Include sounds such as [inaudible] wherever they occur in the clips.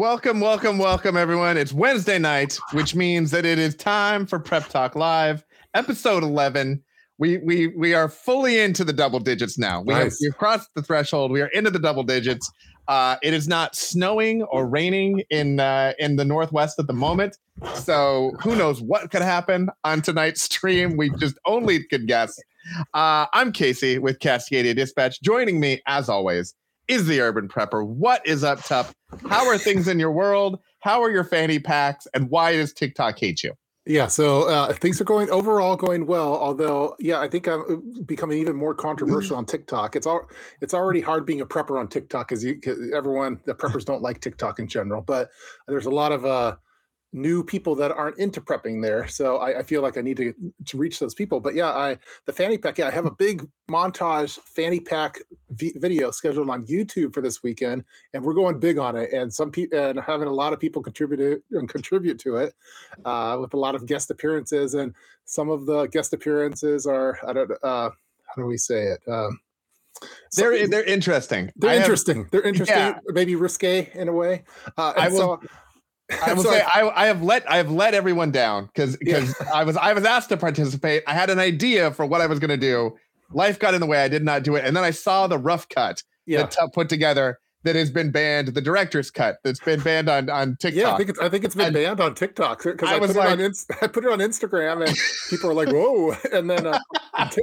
Welcome, welcome, welcome, everyone. It's Wednesday night, which means that it is time for Prep Talk Live, episode 11. We we we are fully into the double digits now. We have we've crossed the threshold. We are into the double digits. Uh, it is not snowing or raining in uh, in the northwest at the moment, so who knows what could happen on tonight's stream? We just only could guess. Uh, I'm Casey with Cascadia Dispatch. Joining me, as always, is the Urban Prepper. What is up, Tup? How are things in your world? How are your fanny packs? And why does TikTok hate you? Yeah, so uh, things are going overall going well. Although, yeah, I think I'm uh, becoming even more controversial on TikTok. It's all it's already hard being a prepper on TikTok because everyone the preppers don't like TikTok in general. But there's a lot of uh, new people that aren't into prepping there, so I, I feel like I need to to reach those people. But yeah, I the fanny pack. Yeah, I have a big montage fanny pack v- video scheduled on YouTube for this weekend, and we're going big on it. And some people and having a lot of people contribute and contribute to it uh, with a lot of guest appearances, and some of the guest appearances are I don't uh, how do we say it? Um, They're they're interesting. they're I have- interesting. They're interesting, Yeah. maybe risque in a way. Uh, I will- so- I [laughs] will so say I, I have let I have let everyone down because Yeah. because I was I was asked to participate. I had an idea for what I was going to do. Life got in the way. I did not do it, and then I saw the rough cut yeah, that Tup put together that has been banned. The director's cut that's been banned on on TikTok. yeah. I think it's I think it's been And banned on TikTok because I I, was put it on like- [laughs] I put it on Instagram and people are like, "Whoa!" [laughs] And then uh,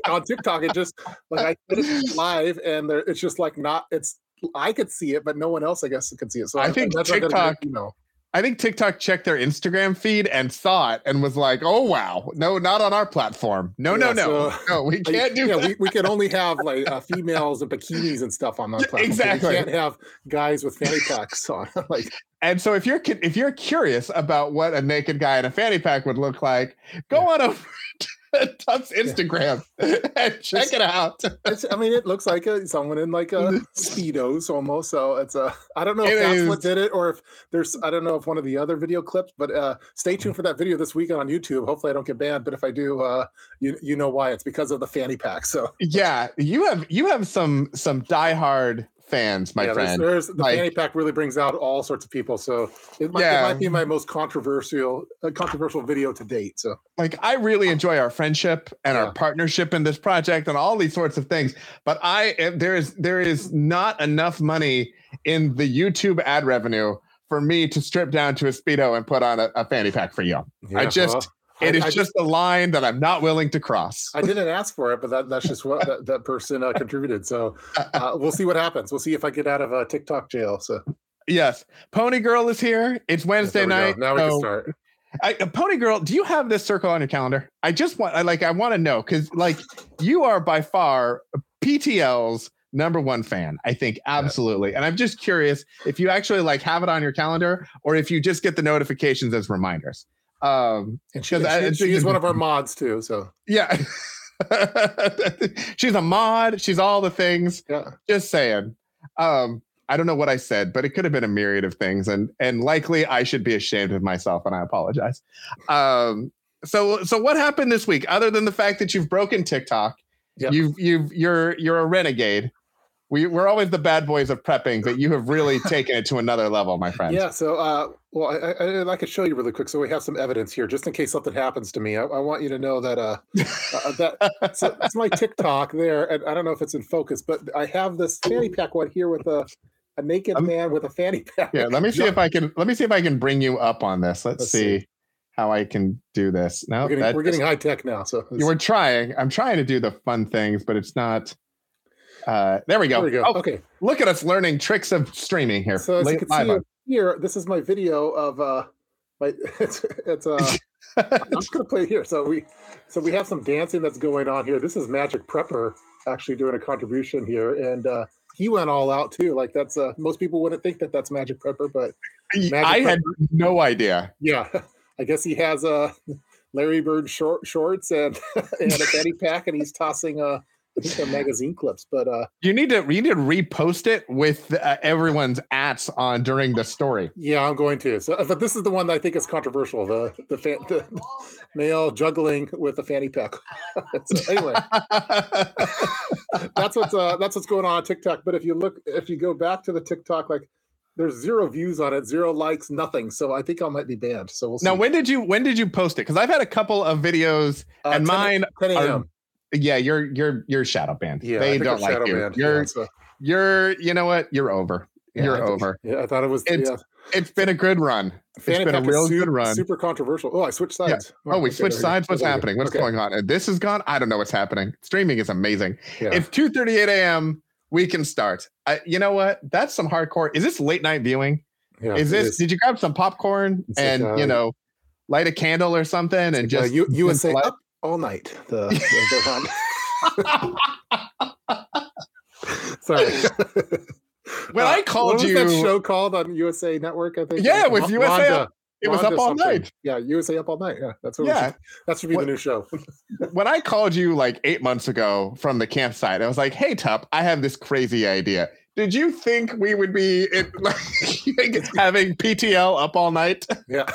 on, TikTok, it just like I put it live and there, it's just like not. It's I could see it, but no one else, I guess, could see it. So I think that's TikTok- you know. I think TikTok checked their Instagram feed and saw it and was like, "Oh wow, no, not on our platform. No, no, Yeah, no, so- no, we can't do yeah, that." we, we can only [laughs] have like uh, females and bikinis and stuff on that platform. Exactly. we can't have guys with fanny packs on. [laughs] like, And so if you're if you're curious about what a naked guy in a fanny pack would look like, go Yeah. on over [laughs] [laughs] to Instagram and [laughs] check It's- it out. it's, I mean, it looks like a, someone in like a [laughs] speedos almost. So it's a. I don't know if It that's is. what did it, or if there's. I don't know if one of the other video clips. But uh, stay tuned for that video this weekend on YouTube. Hopefully, I don't get banned. But if I do, uh, you you know why? It's because of the fanny pack. So Yeah, you have you have some some diehard fans, my yeah, there's- friend. there's, the Like- fanny pack really brings out all sorts of people. So it might, Yeah. it might be my most controversial uh, controversial video to date. So like I really enjoy our friendship and our partnership in this project and all these sorts of things. But I there is there is not enough money in the YouTube ad revenue for me to strip down to a speedo and put on a, a fanny pack for you. I just- It I- is I just a line that I'm not willing to cross. I didn't ask for it, but that, that's just what that, that person uh, contributed. So [laughs] uh, we'll see what happens. We'll see if I get out of uh, TikTok jail. So yes, Pony Girl is here. It's Wednesday we go. night. Now we can start. I, uh, Pony Girl, do you have this circle on your calendar? I just want, I like, I want to know because, like, you are by far PTL's number one fan. I think absolutely, and I'm just curious if you actually like have it on your calendar or if you just get the notifications as reminders. Um, And she, I- she, she is one of our mods too. So yeah, [laughs] she's a mod. She's all the things. yeah, Just saying. Um, I don't know what I said, but it could have been a myriad of things, and and likely I should be ashamed of myself, and I apologize. Um, so so what happened this week, other than the fact that you've broken TikTok, Yep. you've you've you're you're a renegade. We we're always the bad boys of prepping, but you have really [laughs] taken it to another level, my friend. yeah. So uh, well, I, I, I could show you really quick. So we have some evidence here, just in case something happens to me. I, I want you to know that uh, uh that so it's my TikTok there, and I don't know if it's in focus, but I have this fanny pack one here with a a naked Um, man with a fanny pack. Yeah, let me see [laughs] if I can let me see if I can bring you up on this. Let's, Let's see, see. how I can do this. No, we're getting, we're getting high tech now. So you were trying. I'm trying to do the fun things, but it's not. Uh, there we go. there we go. Oh, okay. look at us learning tricks of streaming here. So as Late- you can see on- here, this is my video of uh my [laughs] it's it's uh [laughs] I'm just gonna play it here. So we so we have some dancing that's going on here. This is Magic Prepper actually doing a contribution here, and uh he went all out too. Like that's uh most people wouldn't think that that's Magic Prepper, but I Magic had no idea. yeah, [laughs] I guess he has uh Larry Bird short shorts and and a fanny pack, and he's tossing uh I think they're magazine clips, but uh, you need to you need to repost it with uh, everyone's ats on during the story. Yeah, I'm going to. So, but this is the one that I think is controversial. The the, fan, the male juggling with a fanny pack. [laughs] so anyway, that's what's uh, that's what's going on on TikTok. But if you look, if you go back to the TikTok, like there's zero views on it, zero likes, nothing. So I think I might be banned. So we'll see. Now, when did you when did you post it? Because I've had a couple of videos, uh, and 10, mine 10 are yeah, you're you're you're shadow banned. Yeah, they don't like you. You're yeah, so. you're you know what? You're over. Yeah, you're think, over. Yeah, I thought it was. It's, yeah. it's been a good run. Fanny it's been a real super, good run. Super controversial. Oh, I switched sides. Yeah. Oh, we okay, switched sides. What's happening? What's okay. going on? And this is gone. I don't know what's happening. Streaming is amazing. It's 2:38 a.m. We can start. I, you know what? That's some hardcore. Is this late night viewing? Is this? Is. Did you grab some popcorn it's and like, uh, you know, light a candle or something and like, just uh, U- USA up all night? The, the [laughs] Sorry. [laughs] when uh, I called you, that show called on USA Network? I think. Yeah, with USA. Up, it was up all something. night. Yeah, USA up all night. Yeah, that's what. Yeah, should, that should be when, the new show. [laughs] when I called you like eight months ago from the campsite, I was like, "Hey, Tup, I have this crazy idea. Did you think we would be in, like, having PTL up all night?" Yeah.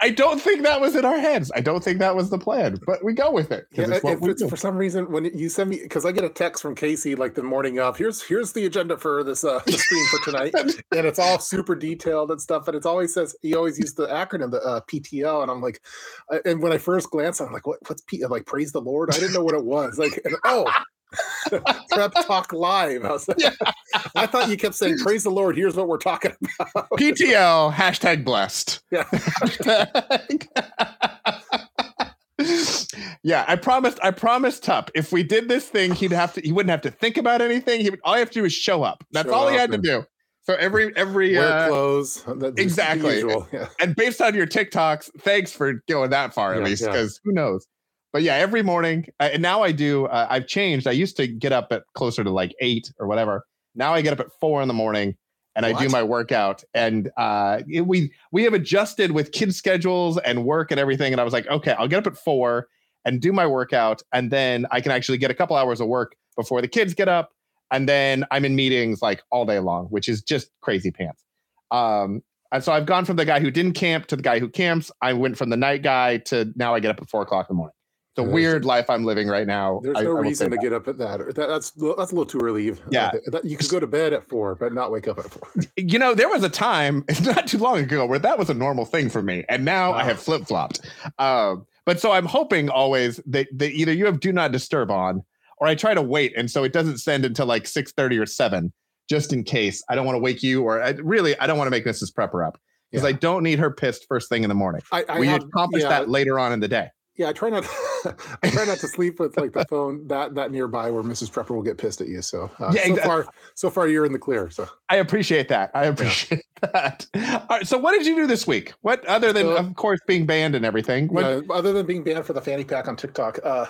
I don't think that was in our heads. I don't think that was the plan, but we go with it. Yeah, it's for some reason, when you send me, because I get a text from Casey like the morning of, here's here's the agenda for this uh, the stream for tonight, [laughs] and it's all super detailed and stuff. And it always says he always used the acronym the uh, PTL, and I'm like, and when I first glance, I'm like, what, what's P? I'm like, praise the Lord. I didn't know what it was. Like, and, oh, [laughs] Prep Talk Live. I, yeah. [laughs] I thought you kept saying, Praise the Lord, here's what we're talking about. [laughs] PTL, hashtag blessed. Yeah. yeah, I promised. I promised Tup if we did this thing, he'd have to. He wouldn't have to think about anything. He would. All he have to do is show up. That's show all he had to do. So every every wear uh, clothes exactly. Yeah. And based on your TikToks, thanks for going that far at yeah, least, because who knows but yeah, every morning, uh, and now I do. Uh, I've changed. I used to get up at closer to like eight or whatever. Now I get up at four in the morning and what? I do my workout. And uh, it, we we have adjusted with kids' schedules and work and everything. And I was like, okay, I'll get up at four and do my workout, and then I can actually get a couple hours of work before the kids get up. And then I'm in meetings like all day long, which is just crazy pants. Um, and so I've gone from the guy who didn't camp to the guy who camps. I went from the night guy to now I get up at four o'clock in the morning the weird life I'm living right now. There's I, no I reason to get up at that. that. That's that's a little too early. Yeah, that, you could go to bed at four, but not wake up at four. [laughs] You know, there was a time [laughs] not too long ago where that was a normal thing for me, and now I have flip flopped. Um, but so I'm hoping always that, that either you have do not disturb on, or I try to wait, and so it doesn't send until like six thirty or seven, just in case I don't want to wake you, or I, really I don't want to make Mrs. Prepper up because yeah. I don't need her pissed first thing in the morning. I, I we have, accomplish yeah, that later on in the day yeah, I try not. [laughs] I try not to sleep with like the phone that that nearby where Mrs. Prepper will get pissed at you. So uh, yeah, so far, so far you're in the clear. So I appreciate that. I appreciate yeah. [laughs] that. All right. So what did you do this week? What other than of course being banned and everything? What... Yeah, other than being banned for the fanny pack on TikTok, uh,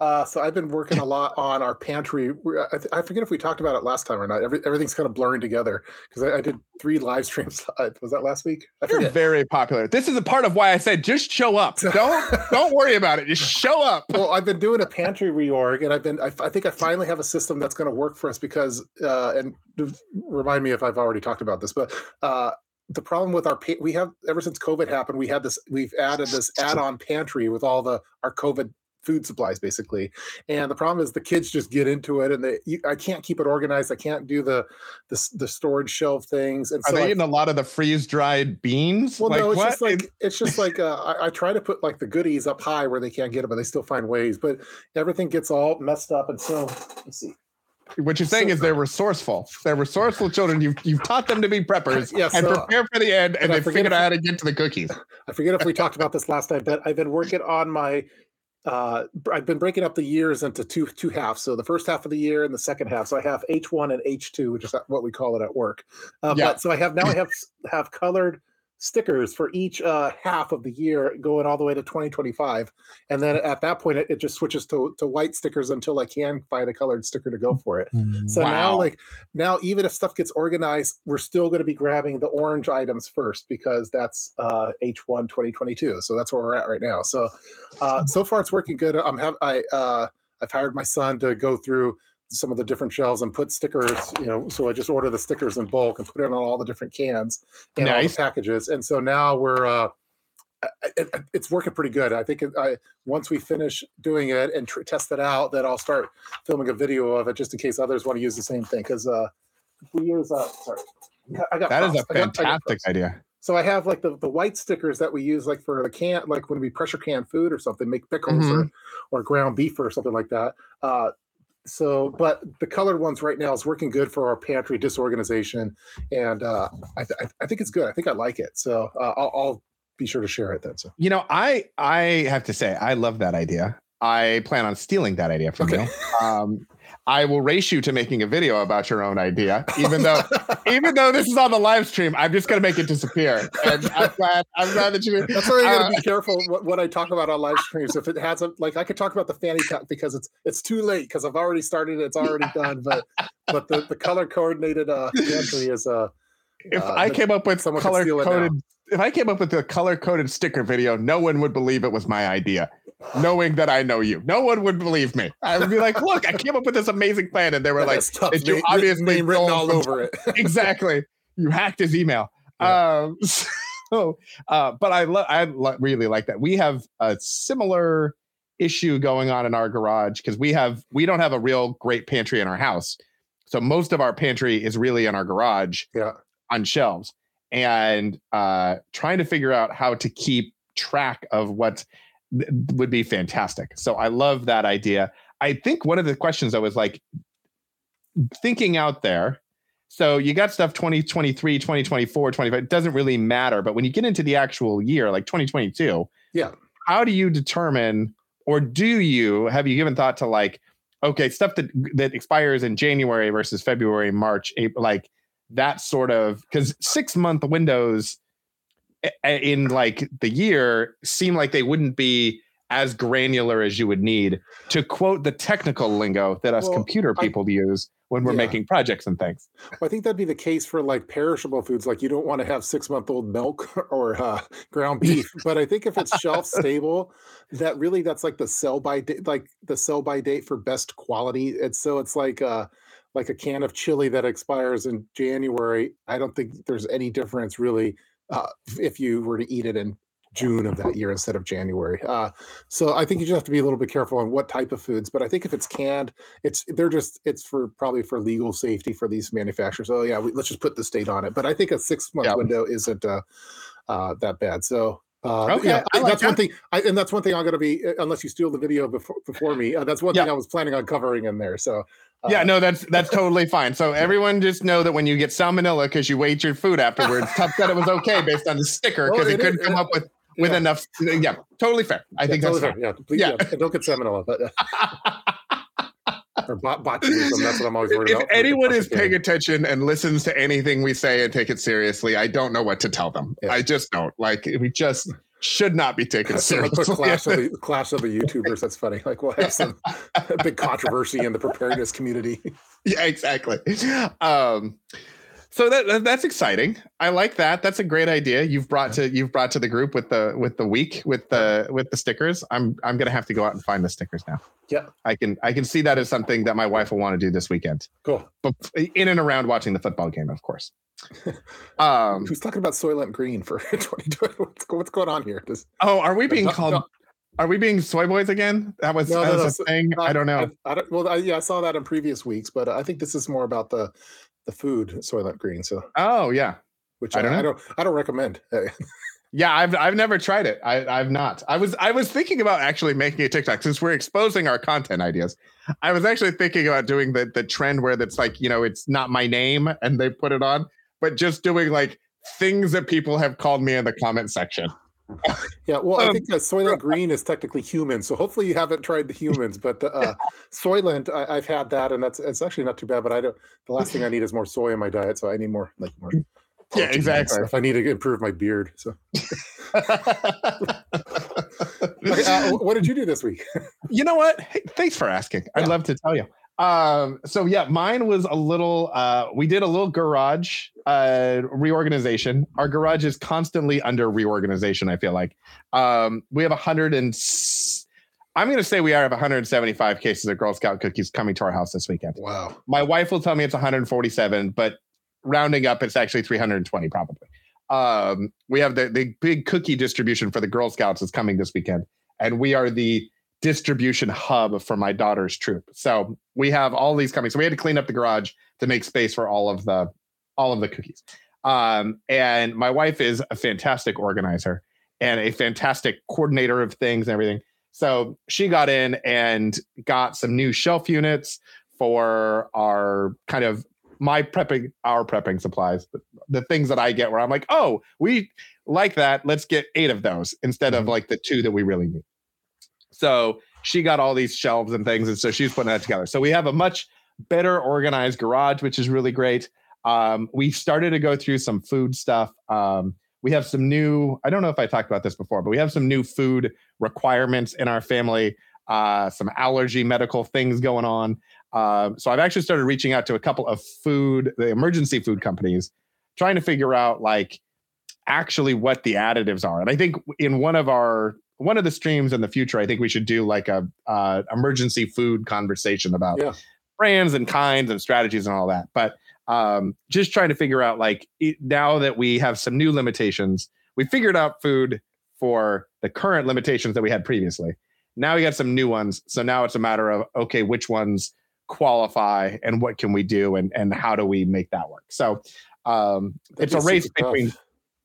uh, so I've been working a lot on our pantry. I, I, forget if we talked about it last time or not. Every, everything's kind of blurring together because I, I, did three live streams. [laughs] Was that last week? I You're very popular. This is a part of why I said just show up. [laughs] Don't don't worry about it. Just show up. [laughs] Well, I've been doing a pantry reorg, and I've been. I, I think I finally have a system that's going to work for us because. Uh, and remind me if I've already talked about this, but. Uh, the problem with our we have ever since COVID happened, we had this. We've added this add-on pantry with all the our COVID food supplies basically and the problem is the kids just get into it and they you, i can't keep it organized i can't do the the, the storage shelf things and are so they I, eating a lot of the freeze dried beans well like, no it's what? just like it's just like uh, I, I, try to put like the goodies up high where they can't get it but they still find ways but everything gets all messed up and so let's see what you're saying so, is they're resourceful. They're resourceful children. You've you've taught them to be preppers [laughs] yeah, so, and prepare for the end, and, and they figured out how to get to the cookies. [laughs] I forget if we talked about this last time, but I've been working on my uh, I've been breaking up the years into two two halves. So the first half of the year and the second half. So I have H one and H two, which is what we call it at work. Uh, yeah. But so I have now I have have colored stickers for each uh, half of the year going all the way to 2025 and then at that point it, it just switches to, to white stickers until i can find a colored sticker to go for it. So wow. now like now even if stuff gets organized we're still going to be grabbing the orange items first because that's uh, h1 2022 so that's where we're at right now. So uh, so far it's working good. I'm have i uh, i've hired my son to go through some of the different shelves and put stickers, you know, so I just order the stickers in bulk and put it on all the different cans and all the packages. And so now we're, uh, it, it- it's working pretty good. I think I once we finish doing it and tr- test it out, then I'll start filming a video of it just in case others want to use the same thing. Because uh, we use, uh, sorry, I got that is a props. I got- I got fantastic idea. So I have like the, the white stickers that we use like for the can, like when we pressure can food or something, make pickles Mm-hmm. or, or ground beef or something like that. Uh, so, but the colored ones right now is working good for our pantry disorganization, and uh, I, th- I- think it's good. I think I like it. So uh, I'll, I'll be sure to share it then. So You know, I I have to say I love that idea. I plan on stealing that idea from Okay. you. Um, I will race you to making a video about your own idea, even though [laughs] even though this is on the live stream. I'm just gonna make it disappear. And I'm glad I'm glad that you. [laughs] That's why I Uh, gotta be careful what, what I talk about on live streams. If it hasn't, like, I could talk about the fanny pack because it's it's too late because I've already started. It's already done. But but the, the color coordinated uh entry is uh If uh, I came up with color coded, if I came up with a color coded sticker video, no one would believe it was my idea. Knowing that I know you, no one would believe me. I would be like, "Look, I came up with this amazing plan," and they were like, tough. "Did you Name- obviously name written all over it. [laughs] [laughs] exactly. You hacked his email. Um, [laughs] so, uh, but I love, I lo- really like that. We have a similar issue going on in our garage because we have, we don't have a real great pantry in our house. So most of our pantry is really in our garage Yeah. on shelves and uh, trying to figure out how to keep track of what th- would be fantastic. So I love that idea. I think one of the questions I was like thinking out there. So you got stuff 2023, 2024, 25. It doesn't really matter. But when you get into the actual year, like 2022, Yeah. how do you determine or do you have you given thought to like, okay, stuff that that expires in January versus February, March, April, like that sort of because six month windows in like the year seem like they wouldn't be as granular as you would need to quote the technical lingo that us Well, computer I- people use when we're Yeah. making projects and things. I think that'd be the case for like perishable foods. Like you don't want to have six month old milk [laughs] or uh, ground beef. but I think if it's shelf [laughs] stable, that really that's like the sell by date, like the sell by date for best quality. It's so it's like uh like a can of chili that expires in January. I don't think there's any difference really uh, if you were to eat it in June of that year instead of January. Uh, so I think you just have to be a little bit careful on what type of foods. But I think if it's canned, it's they're just it's for probably for legal safety for these manufacturers. Oh yeah, we, let's just put the date on it. But I think a six month Yeah. window isn't uh, uh, that bad. So. Uh, Okay, yeah, I like that's one thing, I, and that's one thing I'm going to be. uh, Unless you steal the video before before me, uh, that's one Yeah. thing I was planning on covering in there. So, uh, yeah, no, that's that's [laughs] totally fine. So everyone just know that when you get salmonella because you ate your food afterwards, Tup said it was okay based on the sticker Well, because he it couldn't is- come it- up with with yeah. enough. Yeah, totally fair. I think that's fair. fair. Yeah, please, Yeah. yeah. don't get salmonella, but uh, [laughs] or bot botulism. That's what I'm always worried If about. anyone is paying attention and listens to anything we say and take it seriously, I don't know what to tell them. Yeah. I just don't. Like we just should not be taken [laughs] seriously. [laughs] clash of the clash of the YouTubers. That's funny. Like we'll have some [laughs] big controversy in the preparedness community. yeah, exactly. Um, so that that- that's exciting. I like that. That's a great idea. You've brought to you've brought to the group with the with the week with the with the stickers. I'm I'm gonna have to go out and find the stickers now. Yeah. I can I can see that as something that my wife will want to do this weekend, Cool. but in and around watching the football game, of course. [laughs] Um. Who's talking about Soylent Green for [laughs] 2020? What's, what's going on here? Does, Oh, are we being No, called? no. Are we being soy boys again? That was, No, that was a thing. I don't know. I, I don't, well, I, yeah, I saw that in previous weeks, but I think this is more about the the food Soylent Green. So, oh yeah, which I I don't don't, I don't, I don't recommend. [laughs] yeah. I've I've never tried it. I I've not. I was I was thinking about actually making a TikTok since we're exposing our content ideas. I was actually thinking about doing the the trend where that's like you know it's not my name and they put it on, but just doing like things that people have called me in the comment section. [laughs] Yeah, well, I Um, think that Soylent Green is technically human, so hopefully you haven't tried the humans. But uh, Soylent, I, I've had that, and that's it's actually not too bad. But I don't. The last thing I need is more soy in my diet, so I need more like more [laughs] Yeah, exactly. If I need to improve my beard, so. [laughs] okay, uh, what did you do this week? you know what? Hey, thanks for asking. I'd love to tell you. Um, so yeah, mine was a little uh we did a little garage uh reorganization. Our garage is constantly under reorganization, I feel like. Um we have a hundred and s- I'm gonna say we are have 175 cases of Girl Scout cookies coming to our house this weekend. Wow. My wife will tell me it's 147, but rounding up, it's actually 320 probably. Um, we have the, the big cookie distribution for the Girl Scouts is coming this weekend, and we are the distribution hub for my daughter's troop. So we have all these coming. So we had to clean up the garage to make space for all of the all of the cookies. Um, and my wife is a fantastic organizer and a fantastic coordinator of things and everything. So she got in and got some new shelf units for our kind of my prepping our prepping supplies the, the things that i get where i'm like oh we like that let's get eight of those instead of Mhm. like the two that we really need so she got all these shelves and things and so she's putting that together. So we have a much better organized garage which is really great. Um, we started to go through some food stuff. Um, we have some new i don't know if i talked about this before but we have some new food requirements in our family uh, some allergy medical things going on. Um, so I've actually started reaching out to a couple of food, the emergency food companies, trying to figure out like actually what the additives are. And I think in one of our one of the streams in the future, I think we should do like a uh, emergency food conversation about Yeah. brands and kinds and strategies and all that. But um, just trying to figure out like now that we have some new limitations, we figured out food for the current limitations that we had previously. Now we got some new ones. So now it's a matter of okay, which ones qualify and what can we do and and how do we make that work so um it's a race super tough. between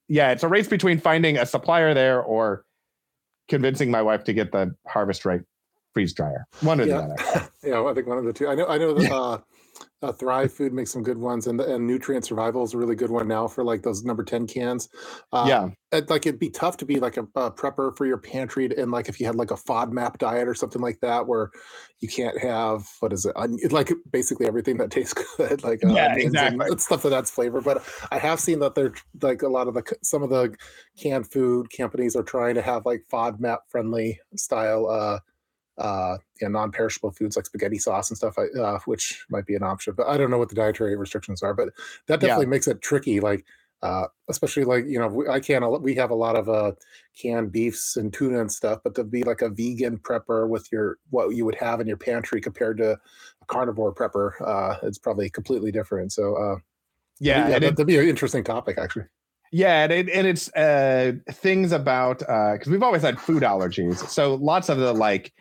yeah it's a race between finding a supplier there or convincing my wife to get the harvest right freeze dryer one or Yeah. the other [laughs] Yeah, I think one of the two. I know. I know that uh, uh, Thrive Food makes some good ones, and and Nutrient Survival is a really good one now for like those number ten cans. Uh, yeah it, like it'd be tough to be like a, a prepper for your pantry, and like if you had like a FODMAP diet or something like that, where you can't have what is it, like basically everything that tastes [laughs] good, like uh, Yeah, exactly. stuff that adds flavor. But I have seen that they're like a lot of the some of the canned food companies are trying to have like FODMAP friendly style. uh uh yeah, non-perishable foods like spaghetti sauce and stuff uh, which might be an option but i don't know what the dietary restrictions are but that Yeah. definitely makes it tricky like uh especially like you know we- i can't we have a lot of uh canned beefs and tuna and stuff but to be like a vegan prepper with your what you would have in your pantry compared to a carnivore prepper uh it's probably completely different so uh yeah, yeah and that, it, that'd be an interesting topic actually yeah and, it, and it's uh things about uh because we've always had food allergies so lots of the like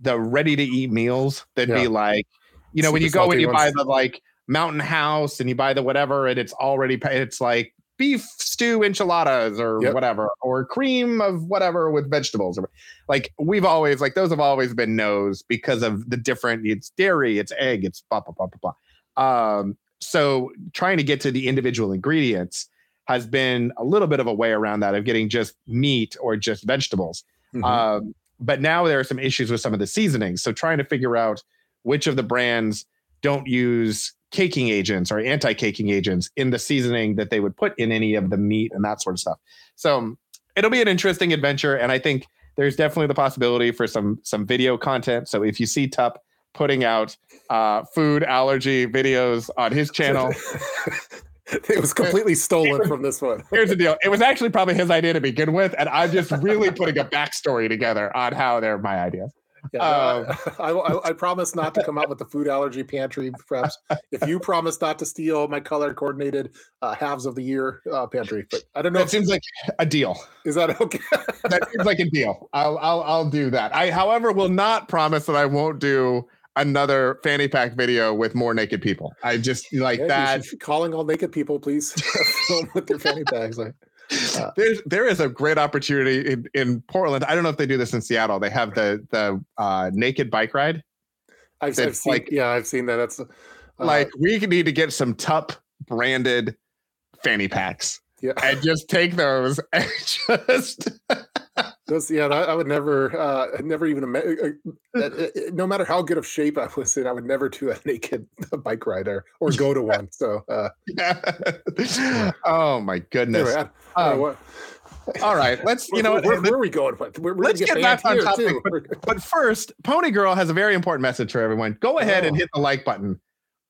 the ready to eat meals that'd be like you know when you go and you buy the like mountain house and you buy the whatever and it's already it's like beef stew enchiladas or Yep. whatever or cream of whatever with vegetables or like we've always like those have always been no's because of the different it's dairy it's egg it's blah blah blah blah blah um so trying to get to the individual ingredients has been a little bit of a way around that of getting just meat or just vegetables Mhm. um, but now there are some issues with some of the seasonings. So trying to figure out which of the brands don't use caking agents or anti-caking agents in the seasoning that they would put in any of the meat and that sort of stuff. So um, it'll be an interesting adventure, and I think there's definitely the possibility for some some video content. So if you see Tup putting out uh, food allergy videos on his channel, [laughs] [laughs] it was completely stolen from this one here's the deal: it was actually probably his idea to begin with, and I'm just really [laughs] putting a backstory together on how they're my ideas. Yeah, no, [laughs] I, I, I promise not to come out with the food allergy pantry preps. If you promise not to steal my color coordinated uh, halves of the year uh, pantry, but I don't know. It seems like a deal. is that okay? That seems like a deal. I'll I'll I'll do that. I, however, will not promise that I won't do another fanny pack video with more naked people. I just like Yeah, that. calling all naked people, please [laughs] film with their fanny packs. Like, uh, There's there is a great opportunity in, in Portland. I don't know if they do this in Seattle. They have the the uh, naked bike ride. I've, I've seen, like- yeah, I've seen that. That's uh, like we need to get some Tup branded fanny packs yeah. and just take those and [laughs] just Yeah, I, I would never, uh, never even, uh, uh, [laughs] uh, no matter how good of shape I was in, I would never do a [laughs] naked bike ride or, go to [laughs] one. So, uh, oh my goodness. anyway, I, Um, all right, let's you know where, where, are we going? We're, we're Let's get banned back on topic, too. We're- But first, Pony Girl has a very important message for everyone. Go ahead and Oh. hit the like button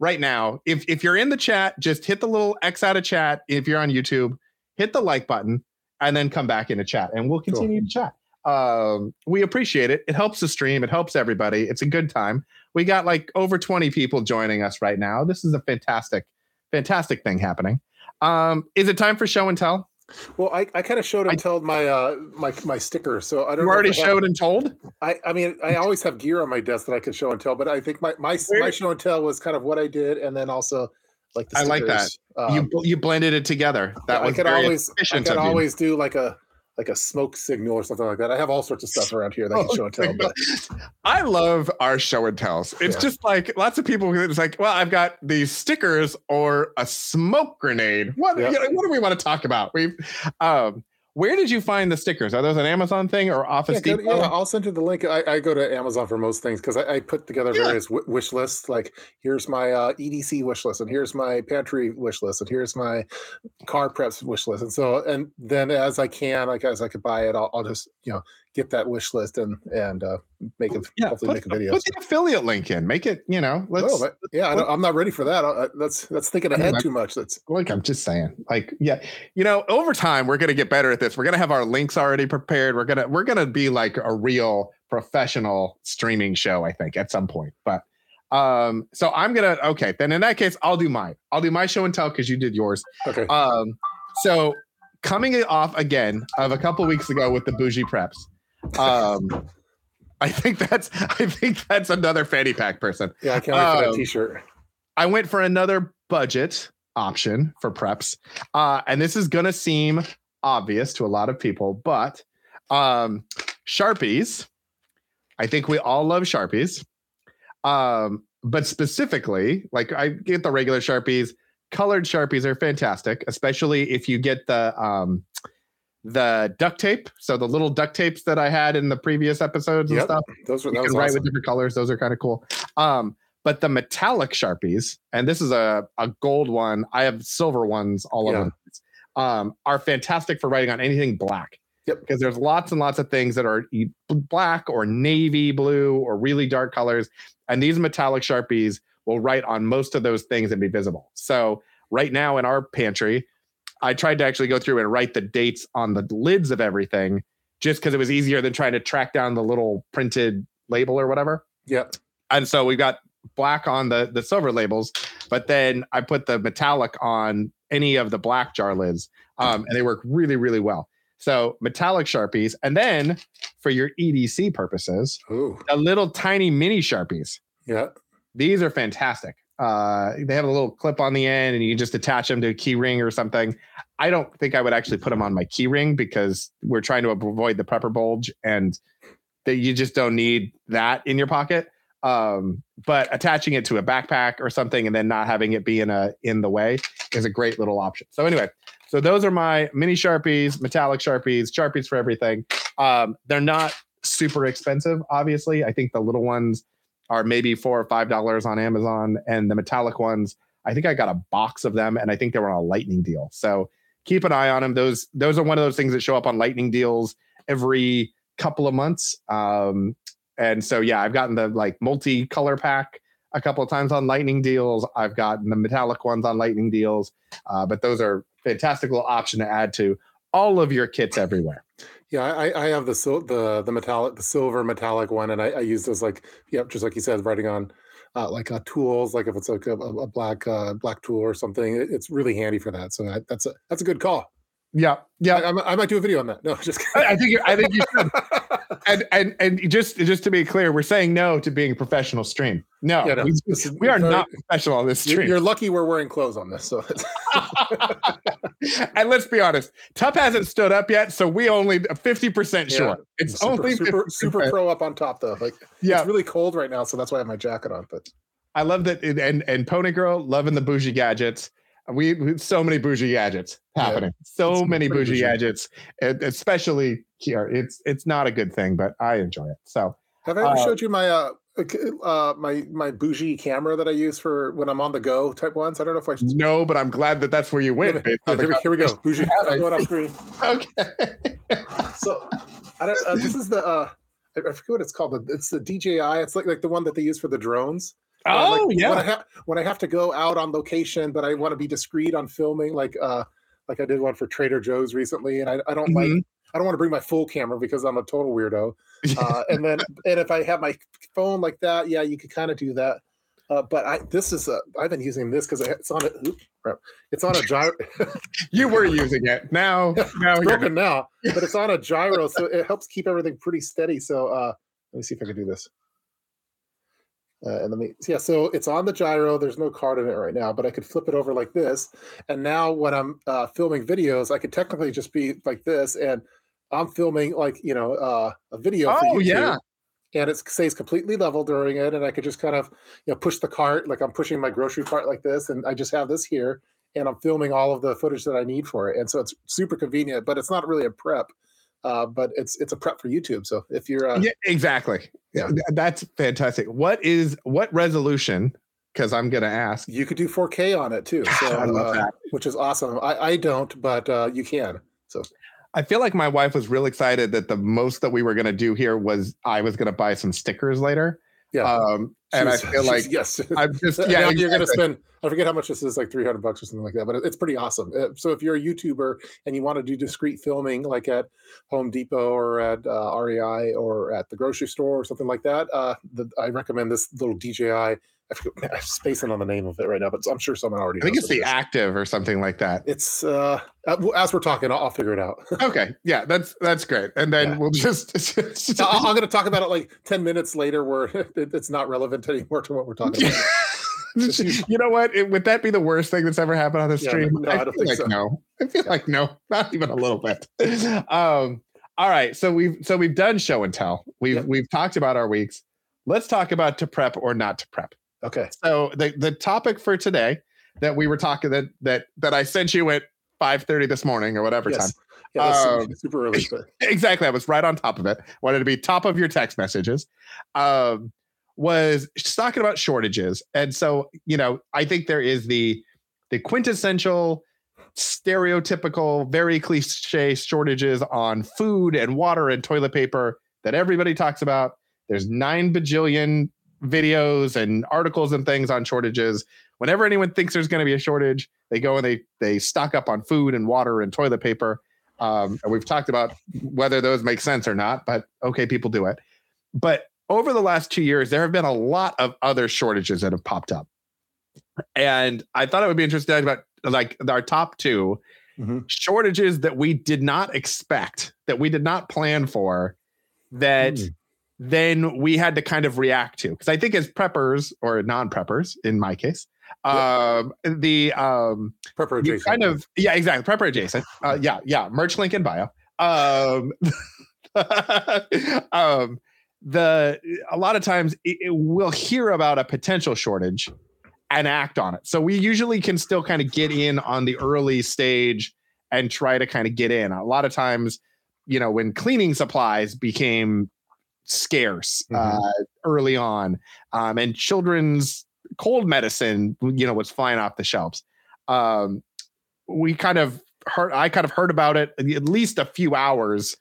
right now. If if you're in the chat, just hit the little X out of chat. If you're on YouTube, hit the like button and then come back into chat and we'll continue to chat. Um, we appreciate it. It helps the stream, it helps everybody. It's a good time. We got like over 20 people joining us right now. This is a fantastic, fantastic thing happening. Um, is it time for show and tell? Well, I, I kind of showed I- and told my uh my my sticker, so I don't. You already showed and told. I, I mean, I always have gear on my desk that I can show and tell, but I think my my, Where- my show and tell was kind of what I did, and then also like the I like that. Um, you you blended it together. That I was could very always I could always do like a like a smoke signal or something like that. I have all sorts of stuff around here that I can [laughs] show and tell. But I love our show and tells. It's Yeah. just like lots of people. It's like, well, I've got these stickers or a smoke grenade. What? Yeah. you know, what do we want to talk about? We, um, where did you find the stickers? Are those an Amazon thing or Office yeah, Depot? yeah, I'll send you the link. I, I go to Amazon for most things because I, I put together Yeah. various w- wish lists. Like here's my uh, EDC wish list, and here's my pantry wish list, and here's my car preps wish list. And so, and then as I can, like as I could buy it, I'll, I'll just you know get that wish list and and uh, make a yeah, hopefully put, make a video. put the affiliate link in. Make it. You know, let's. Oh, yeah, I don't, I'm not ready for that. I, that's that's thinking I mean, ahead too much. That's like I'm just saying, like, yeah, you know, over time we're gonna get better at this. We're gonna have our links already prepared. We're gonna we're gonna be like a real professional streaming show, I think, at some point. But um, so I'm gonna okay, then in that case, I'll do mine. I'll do my show and tell because you did yours. okay. Um, so coming off again of a couple weeks ago with the bougie preps. Um, I think that's I think that's another fanny pack person. Yeah, I can't wait for that um, T-shirt. I went for another budget option for preps. Uh, and this is gonna seem obvious to a lot of people, but um Sharpies. I think we all love Sharpies. Um, but specifically, like I get the regular Sharpies, colored Sharpies are fantastic, especially if you get the um the duct tape. So the little duct tapes that I had in the previous episodes and Yep. stuff Those were that can write with different colors. Those are kind of cool. Um, but the metallic sharpies, and this is a, a gold one. I have silver ones all over. Yeah. place, Um, are fantastic for writing on anything black. Yep. Because there's lots and lots of things that are black or navy blue or really dark colors, and these metallic sharpies will write on most of those things and be visible. So right now in our pantry, I tried to actually go through and write the dates on the lids of everything, just because it was easier than trying to track down the little printed label or whatever. Yeah, and so we've got black on the the silver labels but then i put the metallic on any of the black jar lids um, and they work really really well. So metallic sharpies and then for your edc purposes ooh, a little tiny mini sharpies. Yeah, these are fantastic uh, they have a little clip on the end and you just attach them to a key ring or something. I don't think i would actually put them on my key ring because we're trying to avoid the prepper bulge and that you just don't need that in your pocket. Um, but attaching it to a backpack or something and then not having it be in a in the way is a great little option. So anyway so those are my mini sharpies metallic sharpies sharpies for everything. Um, they're not super expensive obviously. I think the little ones are maybe four or five dollars on amazon and the metallic ones i think i got a box of them and i think they were on a lightning deal. So keep an eye on them those those are one of those things that show up on lightning deals every couple of months. Um, and so yeah i've gotten the like multi-color pack a couple of times on lightning deals. I've gotten the metallic ones on lightning deals. Uh, but those are fantastic little option to add to all of your kits everywhere yeah. I, I have the sil- the the metallic, the silver metallic one, and I, I use those like, yep, just like you said, writing on. Uh, like uh, tools, like if it's like a, a black uh, black tool or something, it- it's really handy for that. So that, that's a that's a good call. yeah yeah I, I, might- I might do a video on that. No, just I, I think you, I think you should. [laughs] and and and just just to be clear, we're saying no to being a professional stream. No, Yeah, no, we, we are not professional on this You're, stream. you're lucky we're wearing clothes on this. So [laughs] and let's be honest, Tup hasn't stood up yet, so we only uh, fifty percent Yeah. sure. It's super, only super 50%. super pro up on top though. Like Yeah, it's really cold right now, so that's why I have my jacket on. But I love that. it- And and Pony Girl loving the bougie gadgets. We, we so many bougie gadgets happening. Yeah, so many bougie, bougie gadgets, especially here. It's it's not a good thing, but I enjoy it. So have I ever uh, showed you my uh, uh my my bougie camera that I use for when I'm on the go type ones? I don't know if I should... no, but I'm glad that that's where you went. Yeah, here, we, here we go. Bougie. going off screen. Okay. so I don't. Uh, this is the. uh I forget what it's called. It's the DJI. It's like like the one that they use for the drones. Oh like, yeah. When I, ha- when I have to go out on location, but I want to be discreet on filming, like uh, like I did one for Trader Joe's recently, and I, I don't mm-hmm. like I don't want to bring my full camera because I'm a total weirdo. [laughs] Uh, and then and if I have my phone like that, yeah, you could kind of do that. Uh, but I this is a I've been using this because it's on a it's on a gyro. [laughs] you were using it now. [laughs] Now it's broken now, but it's on a gyro, so it helps keep everything pretty steady. So uh, let me see if I can do this. Uh, and let me, yeah, so it's on the gyro. There's no card in it right now, but I could flip it over like this. And now when I'm uh, filming videos, I could technically just be like this. And I'm filming like, you know, uh, a video. Oh, yeah. And it stays completely level during it. And I could just kind of, you know, push the cart like I'm pushing my grocery cart like this. And I just have this here and I'm filming all of the footage that I need for it. And so it's super convenient, but it's not really a prep uh, but it's it's a prep for YouTube. So if you're uh, yeah, exactly, yeah, that's fantastic. What is what resolution? Because I'm gonna ask. You could do 4K on it too, so, I love uh, that. which is awesome. I, I don't, but uh, you can. So I feel like my wife was real excited that the most that we were gonna do here was I was gonna buy some stickers later. Yeah. Um, and I feel like [laughs] yes, I'm just [laughs] yeah. Exactly. You're gonna spend. I forget how much this is, like 300 bucks or something like that, but it's pretty awesome. Uh, so if you're a YouTuber and you want to do discreet filming, like at Home Depot or at uh, REI or at the grocery store or something like that, uh, the, I recommend this little DJI forget, [laughs] I'm spacing on the name of it right now, but I'm sure someone already. I think it's the active or something like that. It's uh, as we're talking, I'll, I'll figure it out. [laughs] okay, yeah, that's that's great, and then yeah. we'll just. [laughs] I'm going to talk about it like ten minutes later, where it's not relevant anymore to what we're talking about. you know what? It, would that be the worst thing that's ever happened on the stream? Yeah, no, I, I, don't think like so. no. I feel yeah. like no, not even a little bit. Um, all right, so we've so we've done show and tell. We've yep. we've talked about our weeks. Let's talk about to prep or not to prep. Okay. So the the topic for today that we were talking that that that I sent you at 5:30 this morning or whatever yes. time. Yeah, um, super early. But. [laughs] Exactly. I was right on top of it. Wanted to be top of your text messages. Um, was talking about shortages. And so, you know, I think there is the the quintessential stereotypical, very cliche shortages on food and water and toilet paper that everybody talks about. There's nine bajillion videos and articles and things on shortages. Whenever anyone thinks there's going to be a shortage, they go and they they stock up on food and water and toilet paper. Um, and we've talked about whether those make sense or not, but okay, people do it. But over the last two years, there have been a lot of other shortages that have popped up. And I thought it would be interesting about like our top 2 mm-hmm. shortages that we did not expect, that we did not plan for, that mm then we had to kind of react to because I think as preppers or non-preppers in my case, um, the um, prepper adjacent, kind of yeah, exactly prepper adjacent. Uh, yeah, yeah, merch link in bio. Um, [laughs] um, the a lot of times it, it, we'll hear about a potential shortage and act on it. So we usually can still kind of get in on the early stage and try to kind of get in. A lot of times, you know, when cleaning supplies became scarce mm-hmm. uh, early on, um, and children's cold medicine, you know, was flying off the shelves. Um, we kind of heard, I kind of heard about it at least a few hours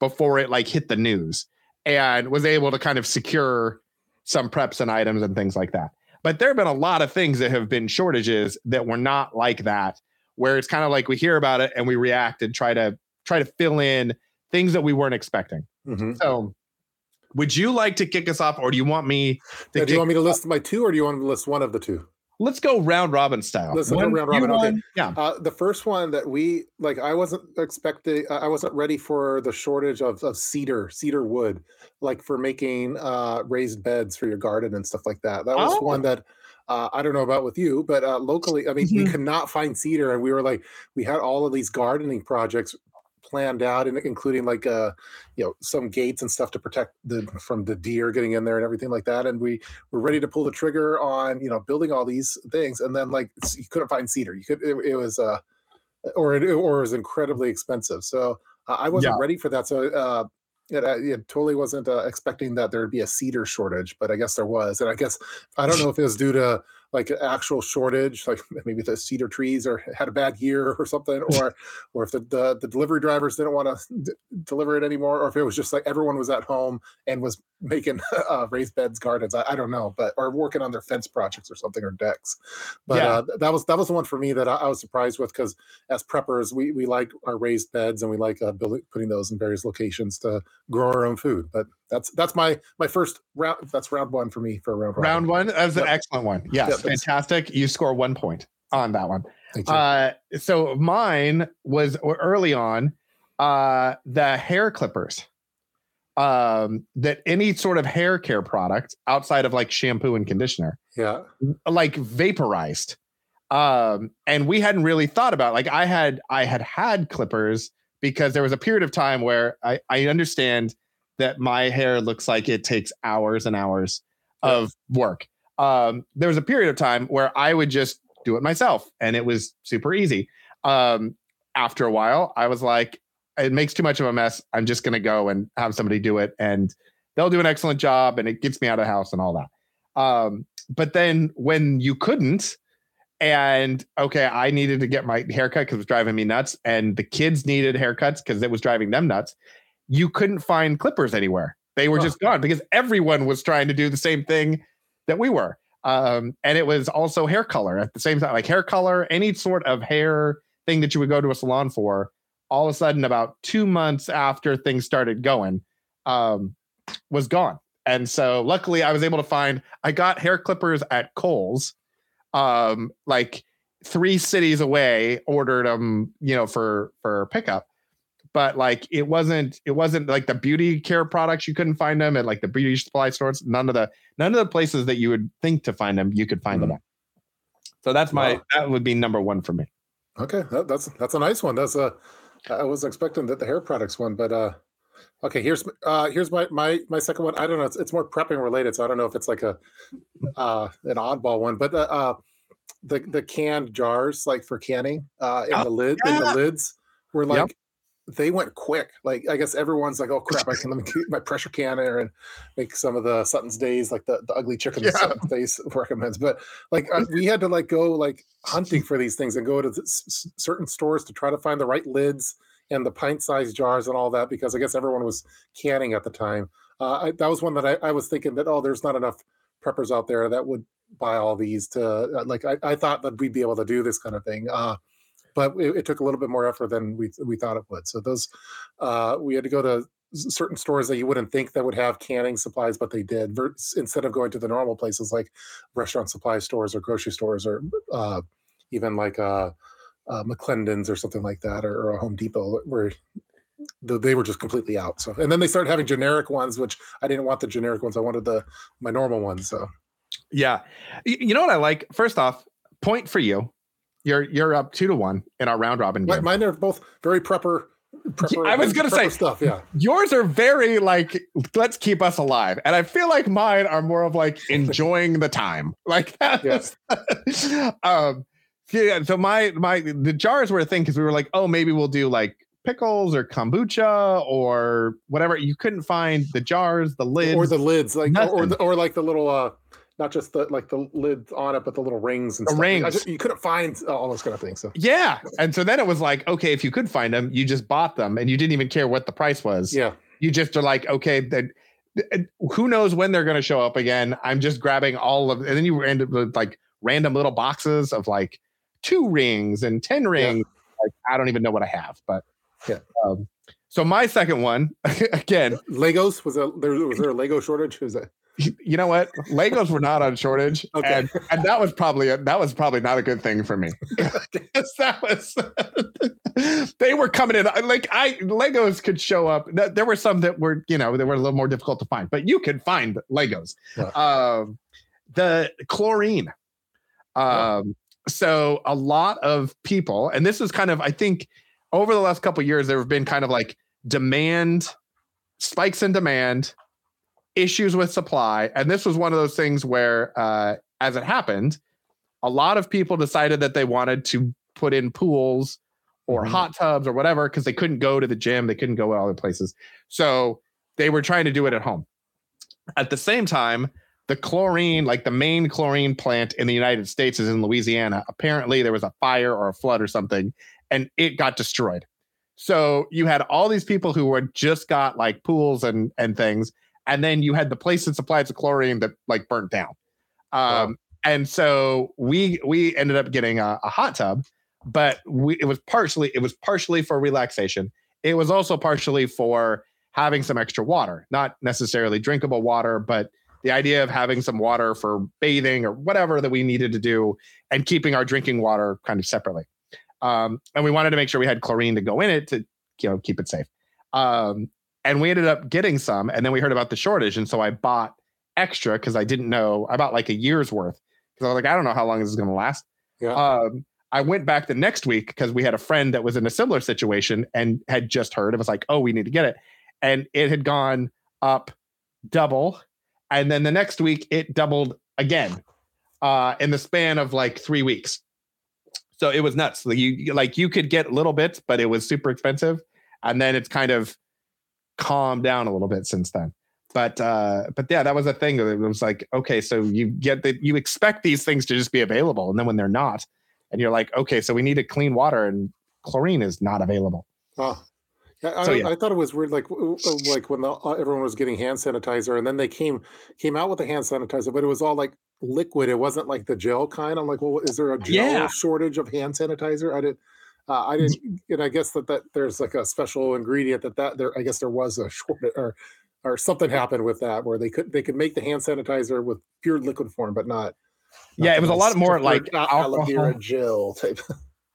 before it like hit the news, and was able to kind of secure some preps and items and things like that. But there have been a lot of things that have been shortages that were not like that, where it's kind of like we hear about it and we react and try to try to fill in things that we weren't expecting. Mm-hmm. So would you like to kick us off, or do you want me? To do you want me to list my two, or do you want me to list one of the two? Let's go round robin style. Let's one, go round robin. Okay. Yeah. Uh, the first one that we like, I wasn't expecting. I wasn't ready for the shortage of, of cedar, cedar wood, like for making uh, raised beds for your garden and stuff like that. That was oh. one that uh, I don't know about with you, but uh, locally, I mean, mm-hmm. we could not find cedar, and we were like, we had all of these gardening projects planned out, and including like uh, you know, some gates and stuff to protect the from the deer getting in there and everything like that. And we were ready to pull the trigger on you know building all these things, and then like you couldn't find cedar. You could it, it was uh, or it or it was incredibly expensive. So uh, I wasn't Yeah. ready for that. So uh, it, uh, it totally wasn't uh, expecting that there would be a cedar shortage, but I guess there was. And I guess I don't [laughs] know if it was due to like an actual shortage, like [laughs] maybe the cedar trees or had a bad year or something, [laughs] or or if the the, the delivery drivers didn't want to [laughs] d- deliver it anymore, or if it was just like everyone was at home and was making uh, raised beds gardens. I, I don't know, but or working on their fence projects or something or decks. But Yeah. uh, that was that was the one for me that I, I was surprised with because as preppers, we we like our raised beds and we like uh, building putting those in various locations to grow our own food. But that's that's my my first round. That's round one for me for round robin. Round one. That was an excellent one. Yes, Yep, fantastic. You score one point on that one. Uh, so mine was early on uh, the hair clippers. Um, that any sort of hair care product outside of like shampoo and conditioner, yeah. like vaporized. Um, and we hadn't really thought about like I had I had had clippers because there was a period of time where I I understand that my hair looks like it takes hours and hours Yeah. of work. Um, there was a period of time where I would just do it myself and it was super easy. Um, after a while, I was like, it makes too much of a mess. I'm just going to go and have somebody do it and they'll do an excellent job and it gets me out of the house and all that. Um, but then when you couldn't, and okay, I needed to get my haircut because it was driving me nuts, and the kids needed haircuts because it was driving them nuts. You couldn't find clippers anywhere; they were Huh. just gone because everyone was trying to do the same thing that we were. Um, and it was also hair color at the same time, like hair color, any sort of hair thing that you would go to a salon for. All of a sudden, about two months after things started going, um, was gone. And so, luckily, I was able to find. I got hair clippers at Kohl's um like three cities away ordered them you know for for pickup but like it wasn't it wasn't like the beauty care products you couldn't find them at like the beauty supply stores none of the none of the places that you would think to find them you could find them at so that's my Wow. that would be number one for me Okay, that, that's that's a nice one. That's a I was expecting that the hair products one, but uh okay, here's uh here's my my my second one. I don't know, it's, it's more prepping related, so I don't know if it's like a uh an oddball one, but uh, uh the the canned jars like for canning uh in Oh, the lid in the lids were like Yep. They went quick. Like I guess everyone's like, oh crap, I can let me keep my pressure canner and make some of the Sutton's Daze, like the, the ugly chicken Yeah. Sutton's Daze [laughs] recommends. But like uh, we had to like go like hunting for these things and go to s- s- certain stores to try to find the right lids and the pint-sized jars and all that because I guess everyone was canning at the time. Uh, I, that was one that I, I was thinking that oh, there's not enough preppers out there that would buy all these to uh, like I, I thought that we'd be able to do this kind of thing. But it, it took a little bit more effort than we we thought it would. So those uh, we had to go to certain stores that you wouldn't think that would have canning supplies, but they did. Instead of going to the normal places like restaurant supply stores or grocery stores or uh, even like uh, uh, McLendon's or something like that, or, or a Home Depot, where they were just completely out. So, and then they started having generic ones, which I didn't want the generic ones. I wanted the my normal ones. So, yeah you know what i like first off point for you you're you're up two to one in our round robin game mine are both very prepper. prepper I was gonna say- stuff. Yeah, yours are very like let's keep us alive and i feel like mine are more of like [laughs] enjoying the time like [laughs] that Yeah. um yeah so my my the jars were a thing because we were like oh maybe we'll do like pickles or kombucha or whatever you couldn't find the jars the lids or the lids, like or or, the, or like the little uh, not just the like the lids on it, but the little rings and The stuff. Rings. just- you couldn't find all those kind of things. So yeah and so then it was like okay if you could find them you just bought them and you didn't even care what the price was yeah, you just are like okay then who knows when they're going to show up again i'm just grabbing all of and then you end up with like random little boxes of like two rings and 10 rings like i don't even know what i have but Yeah. um, so my second one [laughs] again Legos was a there was there a Lego shortage? Was that you know what legos were not on shortage [laughs] Okay. and, and that was probably a, that was probably not a good thing for me. [laughs] [laughs] that was they were coming in like i legos could show up there were some that were you know they were a little more difficult to find but you could find legos Yeah. um the chlorine um so a lot of people and this is kind of i think over the last couple years, there have been kind of like demand spikes in demand, issues with supply, and this was one of those things where, uh, as it happened, a lot of people decided that they wanted to put in pools or Mhm. hot tubs or whatever because they couldn't go to the gym, they couldn't go to other places, so they were trying to do it at home. At the same time, the chlorine, like the main chlorine plant in the United States, is in Louisiana. Apparently, there was a fire or a flood or something, and it got destroyed. So you had all these people who were just got like pools and and things, and then you had the place that supplies the chlorine that like burnt down. Um, And so we we ended up getting a, a hot tub, but we it was partially it was partially for relaxation. It was also partially for having some extra water, not necessarily drinkable water, but the idea of having some water for bathing or whatever that we needed to do and keeping our drinking water kind of separately. Um, and we wanted to make sure we had chlorine to go in it to you know keep it safe. Um, and we ended up getting some, and then we heard about the shortage, and so I bought extra because I didn't know. I bought like a year's worth because I was like, I don't know how long this is going to last. Yeah. Um, I went back the next week because we had a friend that was in a similar situation and had just heard. It was like, oh, we need to get it, and it had gone up double, and then the next week it doubled again, uh, in the span of like three weeks. So it was nuts. Like you like you could get little bits, but it was super expensive, and then it's kind of calmed down a little bit since then. But uh, but yeah, that was a thing. It was like, okay, so you get that you expect these things to just be available, and then when they're not, and you're like, okay, so we need to clean water, and chlorine is not available. Oh. Yeah, I, So, yeah. I thought it was weird, like like when the, uh, everyone was getting hand sanitizer, and then they came came out with the hand sanitizer, but it was all like liquid. It wasn't like the gel kind. I'm like, well, is there a gel Yeah. shortage of hand sanitizer? I didn't. Uh, I didn't, and I guess that that there's like a special ingredient that that there. I guess there was a [laughs] short or or something happened with that where they could they could make the hand sanitizer with pure liquid form, but not. not Yeah, it was a lot more like aloe gel type. [laughs]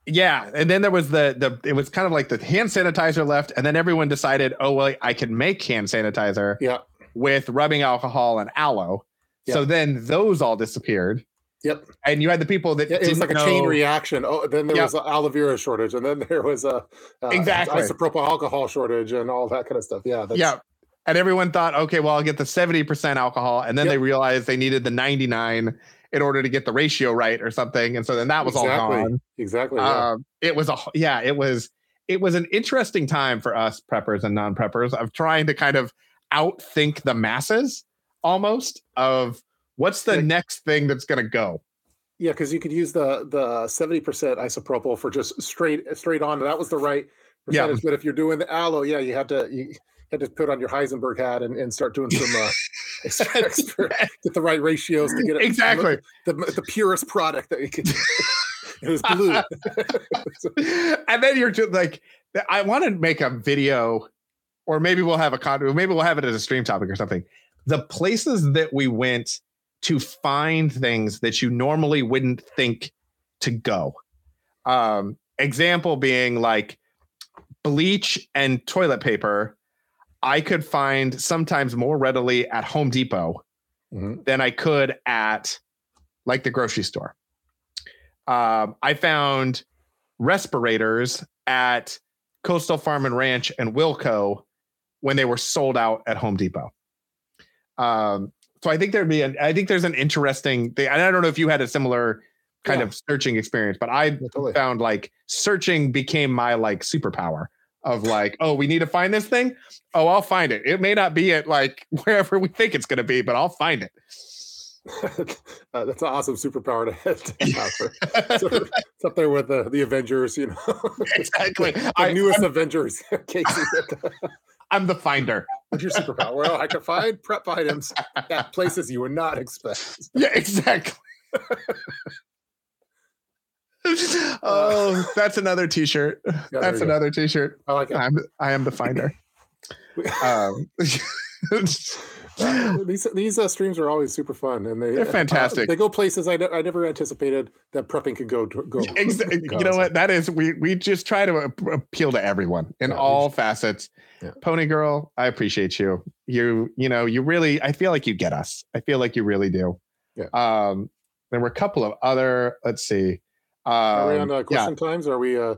Yeah, and then there was the the it was kind of like the hand sanitizer left, and then everyone decided, oh well, I can make hand sanitizer Yeah. with rubbing alcohol and aloe. So then those all disappeared, Yep. and you had the people that it was like a chain reaction. Oh, then there Yeah. was an aloe vera shortage, and then there was a uh, Exactly. isopropyl alcohol shortage, and all that kind of stuff. Yeah, that's, yeah. And everyone thought, okay, well, I'll get the 70% alcohol. And then Yep. they realized they needed the 99 in order to get the ratio right or something. And so then that was all exactly, gone. exactly. Yeah. Um, it was a, yeah, it was, it was an interesting time for us preppers and non preppers of trying to kind of outthink the masses almost of what's the Like- next thing that's going to go. yeah, because you could use the the seventy percent isopropyl for just straight straight on. That was the right Yeah. But if you're doing the aloe, yeah, you had to you had to put on your Heisenberg hat and, and start doing some uh, [laughs] get the right ratios to get it Exactly. the, the purest product that you could. [laughs] it was blue. [laughs] and then you're just like, I want to make a video, or maybe we'll have a con, maybe we'll have it as a stream topic or something. The places that we went to find things that you normally wouldn't think to go. Um, example being like bleach and toilet paper. I could find sometimes more readily at Home Depot Mhm. than I could at like the grocery store. Um, I found respirators at Coastal Farm and Ranch and Wilco when they were sold out at Home Depot. Um, so I think there'd be an, I think there's an interesting thing. And I don't know if you had a similar kind Yeah. of searching experience, but I totally. found like searching became my like superpower of like, oh, we need to find this thing. Oh, I'll find it. It may not be at like [laughs] wherever we think it's going to be, but I'll find it. [laughs] uh, that's an awesome superpower to [laughs] have. To have for- it's up there with the, the Avengers, you know. exactly. the I, newest I'm, Avengers. Casey, I'm the finder. what's your superpower? Well, I can find prep items at places you would not expect. Yeah, exactly. [laughs] oh, that's another T-shirt. Yeah, that's go. another T-shirt. I like it. I'm I am the finder. [laughs] Um, [laughs] [laughs] these these uh, streams are always super fun, and they They're uh, fantastic. they go places I, ne- I never anticipated that prepping could go to, go. Ex- [laughs] you know what? That is we we just try to appeal to everyone in Yeah, all facets. Yeah. Pony girl, I appreciate you. You you know you really. I feel like you get us. I feel like you really do. Yeah. Um, there were a couple of other. Let's see. Are we Um, on uh, yeah. question times? Are we? Uh,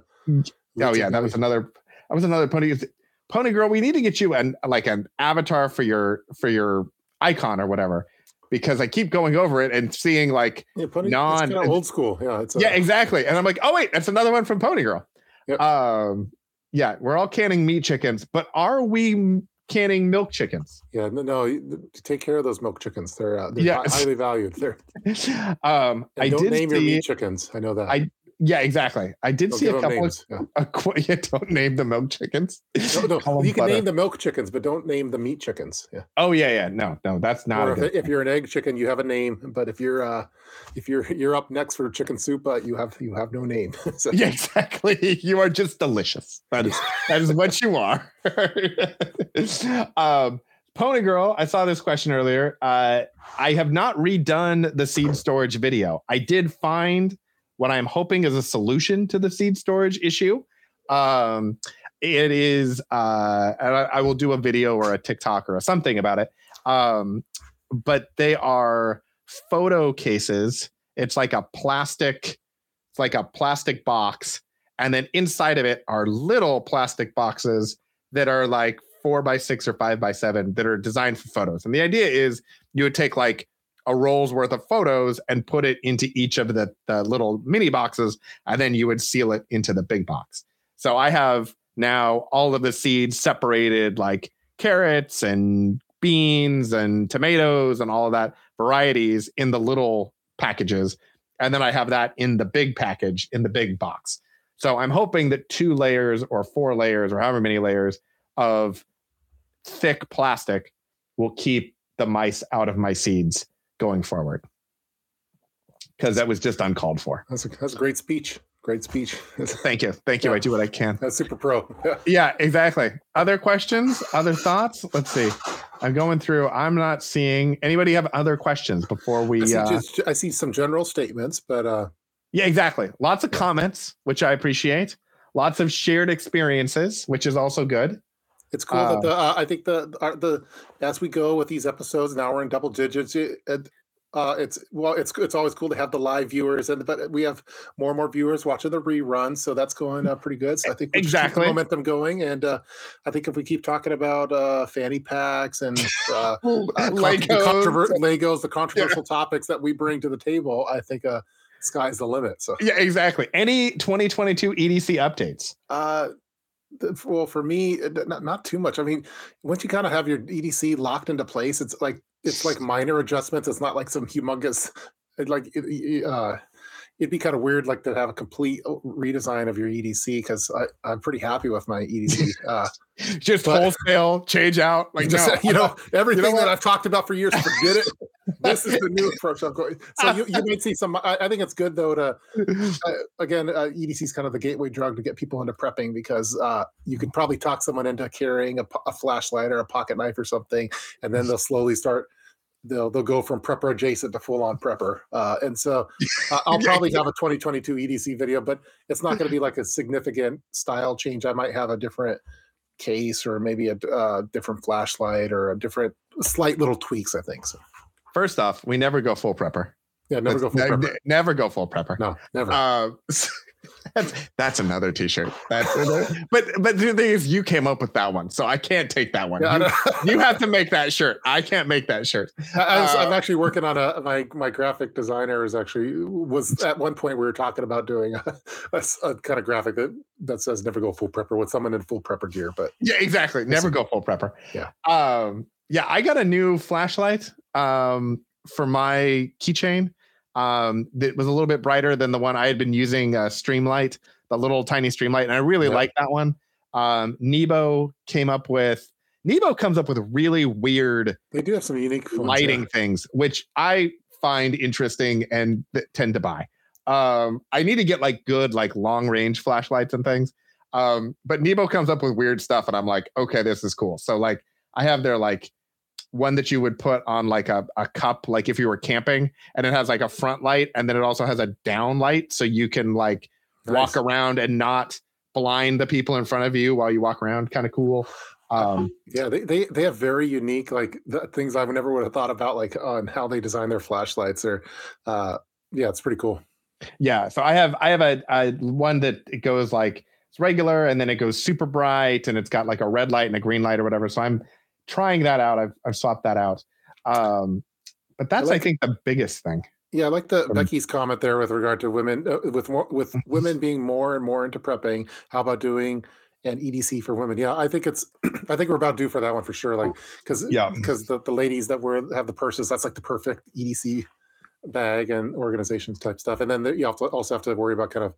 Oh yeah, that was another. That was another pony. Pony girl, we need to get you an like an avatar for your for your icon or whatever, because I keep going over it and seeing like Yeah, Pony, Non- old school. Yeah, it's a, yeah, exactly. And I'm like, oh wait, that's another one from Pony Girl. Yep. Um, yeah, we're all canning meat chickens, but are we canning milk chickens? yeah. No, no, take care of those milk chickens. They're, uh, they're hi- highly valued. They're, [laughs] um, I don't name your meat chickens. I know that. I yeah, exactly. I did Don't see a couple. Of. Yeah. [laughs] a yeah, don't name the milk chickens. No, [laughs] no, you can butter. name the milk chickens, but don't name the meat chickens. Yeah. Oh yeah, yeah. No, no, that's not. if, if you're an egg chicken, you have a name. But if you're uh, if you're you're up next for chicken soup, uh, you have you have no name. [laughs] so, Yeah, exactly. You are just delicious. That is that is what you are. um, Pony Girl, I saw this question earlier. Uh, I have not redone the seed storage video. I did find what I'm hoping is a solution to the seed storage issue. Um, it is, uh, and I, I will do a video or a TikTok or something about it. Um, but they are photo cases. It's like a plastic it's like a plastic box and then inside of it are little plastic boxes that are like four by six or five by seven that are designed for photos and the idea is you would take like a roll's worth of photos and put it into each of the, the little mini boxes and then you would seal it into the big box so i have now all of the seeds separated like carrots and beans and tomatoes and all of that varieties in the little packages and then I have that in the big package in the big box. So I'm hoping that two layers or four layers or however many layers of thick plastic will keep the mice out of my seeds going forward. Because that was just uncalled for. that's a, that's a great speech. Great speech. [laughs] Thank you. Thank you. Yeah. I do what I can. That's super pro. Yeah. [laughs] Yeah, exactly. Other questions? Other thoughts? Let's see. I'm going through. I'm not seeing anybody have other questions before I we see, uh, just, I see some general statements, but uh, Yeah, exactly. Lots of Yeah. comments, which I appreciate. Lots of shared experiences, which is also good. It's cool Uh, that the uh, I think the the as we go with these episodes now we're in double digits. It, it, uh, it's well, it's it's always cool to have the live viewers, and but we have more and more viewers watching the reruns, so that's going uh, pretty good. So I think we just keep the Exactly. momentum going, and uh, I think if we keep talking about uh, fanny packs and uh, [laughs] uh, con- the Legos. controver- Legos, the controversial topics that we bring to the table, I think uh, sky's the limit. So, Yeah, exactly. Any 2022 EDC updates? uh, well, for me, uh, not, not too much. I mean, once you kind of have your EDC locked into place, it's like it's like [sighs] minor adjustments. It's not like some humongous, like it, it, uh, it'd be kind of weird like to have a complete uh, redesign of your EDC because I'm pretty happy with my EDC. Uh, [laughs] Just But- wholesale change out. [laughs] Like, just, no, you know, [laughs] everything what? that I've talked about for years, forget it. This is the new [laughs] approach I'm going. So you, you might see some. I, I think it's good though to uh, again, uh, EDC is kind of the gateway drug to get people into prepping because uh, you can probably talk someone into carrying a, a flashlight or a pocket knife or something, and then they'll slowly start. They'll they'll go from prepper adjacent to full on prepper, uh, and so uh, I'll [laughs] probably have a 2022 EDC video, but it's not going to be like a significant style change. I might have a different case or maybe a uh, different flashlight or a different slight little tweaks. I think so. First off, we never go full prepper. Yeah, never go full ne- prepper. ne- never go full prepper. No, never. Uh, [laughs] that's, that's another T-shirt. That's, but but the thing is, you came up with that one, so I can't take that one. Yeah, you, [laughs] you have to make that shirt. I can't make that shirt. I, I'm Uh, actually working on a my my graphic designer is actually was at one point we were talking about doing a kind of graphic that that says never go full prepper with someone in full prepper gear, but Yeah, exactly. Never go full prepper. Yeah. Um, yeah, I got a new flashlight um for my keychain. Um, that was a little bit brighter than the one I had been using, uh Streamlight, the little tiny Streamlight, and I really Yeah. like that one. Um, Nebo came up with Nebo comes up with really weird they do have some unique ones, yeah. lighting things, which I find interesting and th- tend to buy. Um, I need to get like good, like long range flashlights and things. Um, but Nebo comes up with weird stuff, and I'm like, okay, this is cool. So like, I have their like one that you would put on like a, a cup, like if you were camping, and it has like a front light, and then it also has a down light, so you can like walk around and not blind the people in front of you while you walk around. Kind of cool. Um, [laughs] Yeah, they, they they have very unique like the things I've never would have thought about like on how they design their flashlights or uh yeah, it's pretty cool. Yeah, so I have I have a, a one that it goes like it's regular, and then it goes super bright, and it's got like a red light and a green light or whatever. So I'm trying that out. I've I've swapped that out. Um, but that's I, like, I think the biggest thing. Yeah, I like the Becky's comment there with regard to women uh, with more with [laughs] women being more and more into prepping. How about doing an EDC for women? Yeah, I think it's [clears throat] I think we're about due for that one for sure. Like because yeah, because the, the ladies that were have the purses, that's like the perfect EDC bag and organizations type stuff. And then the, you have to also have to worry about kind of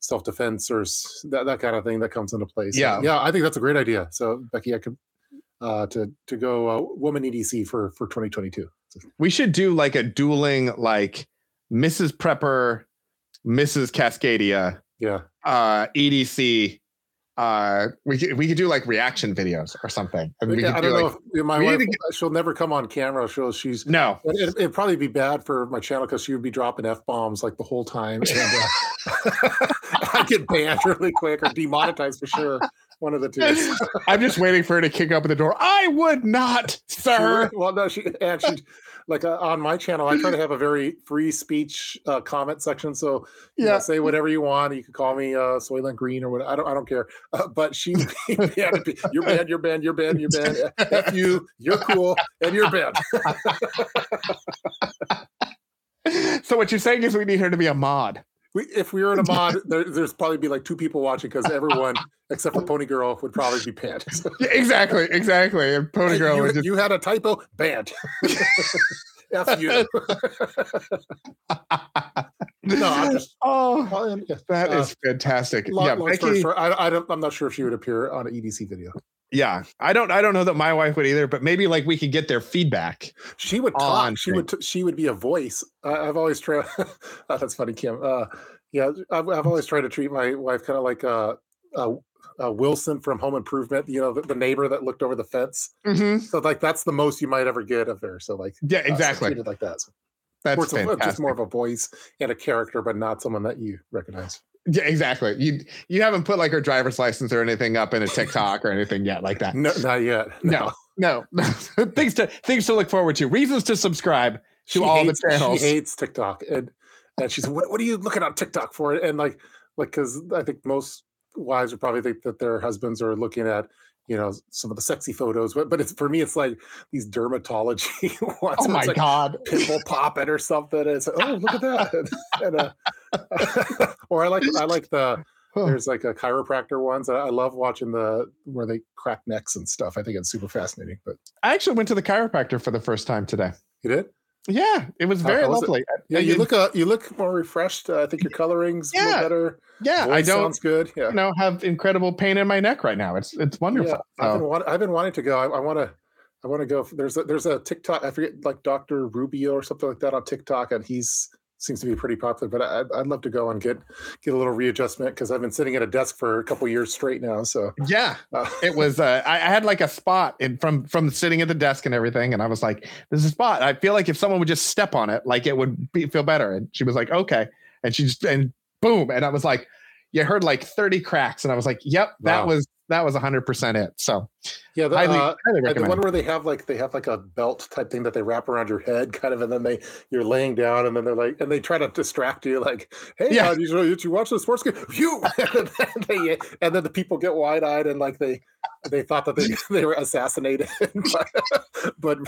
self defense or that, that kind of thing that comes into place. Yeah, yeah, I think that's a great idea. So Becky, I could uh, to to go uh, woman EDC for for 2022. We should do like a dueling like Mrs. Prepper, Mrs. Cascadia, yeah, uh, EDC. Uh, we could we could do like reaction videos or something. We yeah, I don't like, know if my wife get, she'll never come on camera. She'll she's no. It, would probably be bad for my channel because she would be dropping f bombs like the whole time. And, uh, [laughs] I get banned really quick or demonetized for sure. One of the two. [laughs] I'm just waiting for her to kick open the door. I would not, sir. well, no, she and she like uh, on my channel, I try to have a very free speech uh, comment section. So yeah, know, say whatever you want. You can call me uh, Soylent Green or what. I don't. I don't care. Uh, but she. [laughs] You're banned. You're banned. You're banned. You're banned. F you. You're cool, and you're banned. [laughs] so what you're saying is we need her to be a mod we, if we were in a mod, [laughs] there, there's probably be like two people watching because everyone except for Pony Girl would probably be banned. [laughs] yeah, exactly, exactly. And Pony Girl, you, just... you had a typo, banned. [laughs] F you. no, I'm just. Oh, that uh, is fantastic. Long, yeah, long Becky, short, I, I don't, I'm not sure if she would appear on an EDC video. Yeah, I don't. I don't know that my wife would either, but maybe like we could get their feedback. She would talk. She would. She would be a voice. I, have always tried. [laughs] oh, that's funny, Kim. Uh, yeah, I've, I've always tried to treat my wife kind of like uh, uh, uh, Wilson from Home Improvement. You know, the, the neighbor that looked over the fence. Mm-hmm. So like that's the most you might ever get of her. So like yeah, exactly. Uh, so like that. So that's just more of a voice and a character, but not someone that you recognize. Yeah, exactly. You you haven't put like her driver's license or anything up in a TikTok or anything yet like that. No, not yet. No, no. no. [laughs] things to things to look forward to. Reasons to subscribe to she all hates, the channels. She hates TikTok, and and she's what what are you looking on TikTok for? And like like because I think most wives would probably think that their husbands are looking at you know some of the sexy photos but but it's for me it's like these dermatology [laughs] ones oh my like god pimple popping or something and it's like, oh look at that [laughs] and, uh, or i like i [laughs] like the there's like a chiropractor ones i love watching the where they crack necks and stuff i think it's super fascinating but i actually went to the chiropractor for the first time today you did yeah, it was very lovely. It? Yeah, you, you look uh, you look more refreshed. Uh, I think your coloring's yeah, better. Yeah, Voice I don't sounds good. Yeah, you know, have incredible pain in my neck right now. It's it's wonderful. Yeah, I've, been want, I've been wanting to go. I, I want to I want to go. There's a, there's a TikTok. I forget like Dr. Rubio or something like that on TikTok, and he's seems to be pretty popular. But I, would love to go and get get a little readjustment because I've been sitting at a desk for a couple years straight now. So yeah, uh, it was. Uh, I, I, had like a spot in from from sitting at the desk and everything, and I was like, "There's a spot." I feel like if someone would just step on it, like it would be, feel better. And she was like, "Okay," and she just and boom, and I was like, "You heard like 30 cracks," and I was like, "Yep, that wow. was that was 100% it. So yeah, the, highly, uh, highly the one where they have like they have like a belt type thing that they wrap around your head, [laughs] kind of, and then they you're laying down, and then they're like, and they try to distract you, like, "Hey, yeah. Uh, you, you, you watch the sports game? You!" [laughs] and, then they, and then the people get wide eyed, and like they they thought that they [laughs] they were assassinated, but but,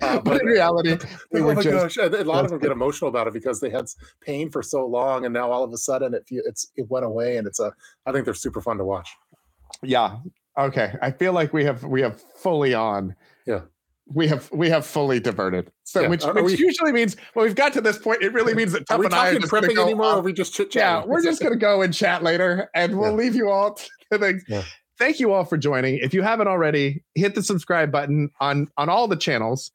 uh, but in reality, they oh were just, a lot of them get emotional about it because they had pain for so long, and now all of a sudden it it's it went away, and it's a I think they're super fun to watch. Yeah. Okay. I feel like we have we have fully on. Yeah. We have we have fully diverted. So yeah. which, which we, usually means when we've got to this point, it really means that Tuff and I are just prepping go anymore. Or we just chit chat. Yeah, we're just gonna go and chat later, and we'll yeah. leave you all to things. Yeah. Thank you all for joining. If you haven't already, hit the subscribe button on on all the channels.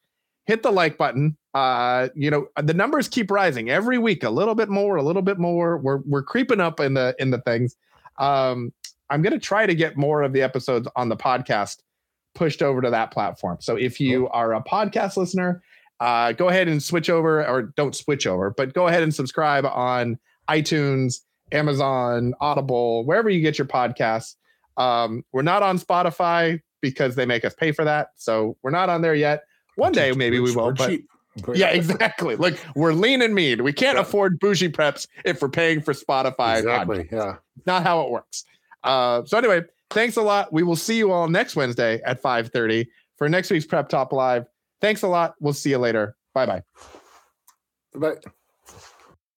Hit the like button. Uh, you know the numbers keep rising every week, a little bit more, a little bit more. We're we're creeping up in the in the things. Um, I'm going to try to get more of the episodes on the podcast pushed over to that platform. So if you are a podcast listener, uh, go ahead and switch over, or don't switch over, but go ahead and subscribe on iTunes, Amazon, Audible, wherever you get your podcasts. Um, we're not on Spotify because they make us pay for that. So we're not on there yet. One day maybe we will, but yeah, [laughs] exactly. Like we're lean and mean. We can't yeah. afford bougie preps if we're paying for Spotify. Exactly. Podcasts. Yeah. Not how it works. Uh, so anyway, thanks a lot. We will see you all next Wednesday at 5:30 for next week's Prep Talk Live. Thanks a lot. We'll see you later. Bye bye. Bye.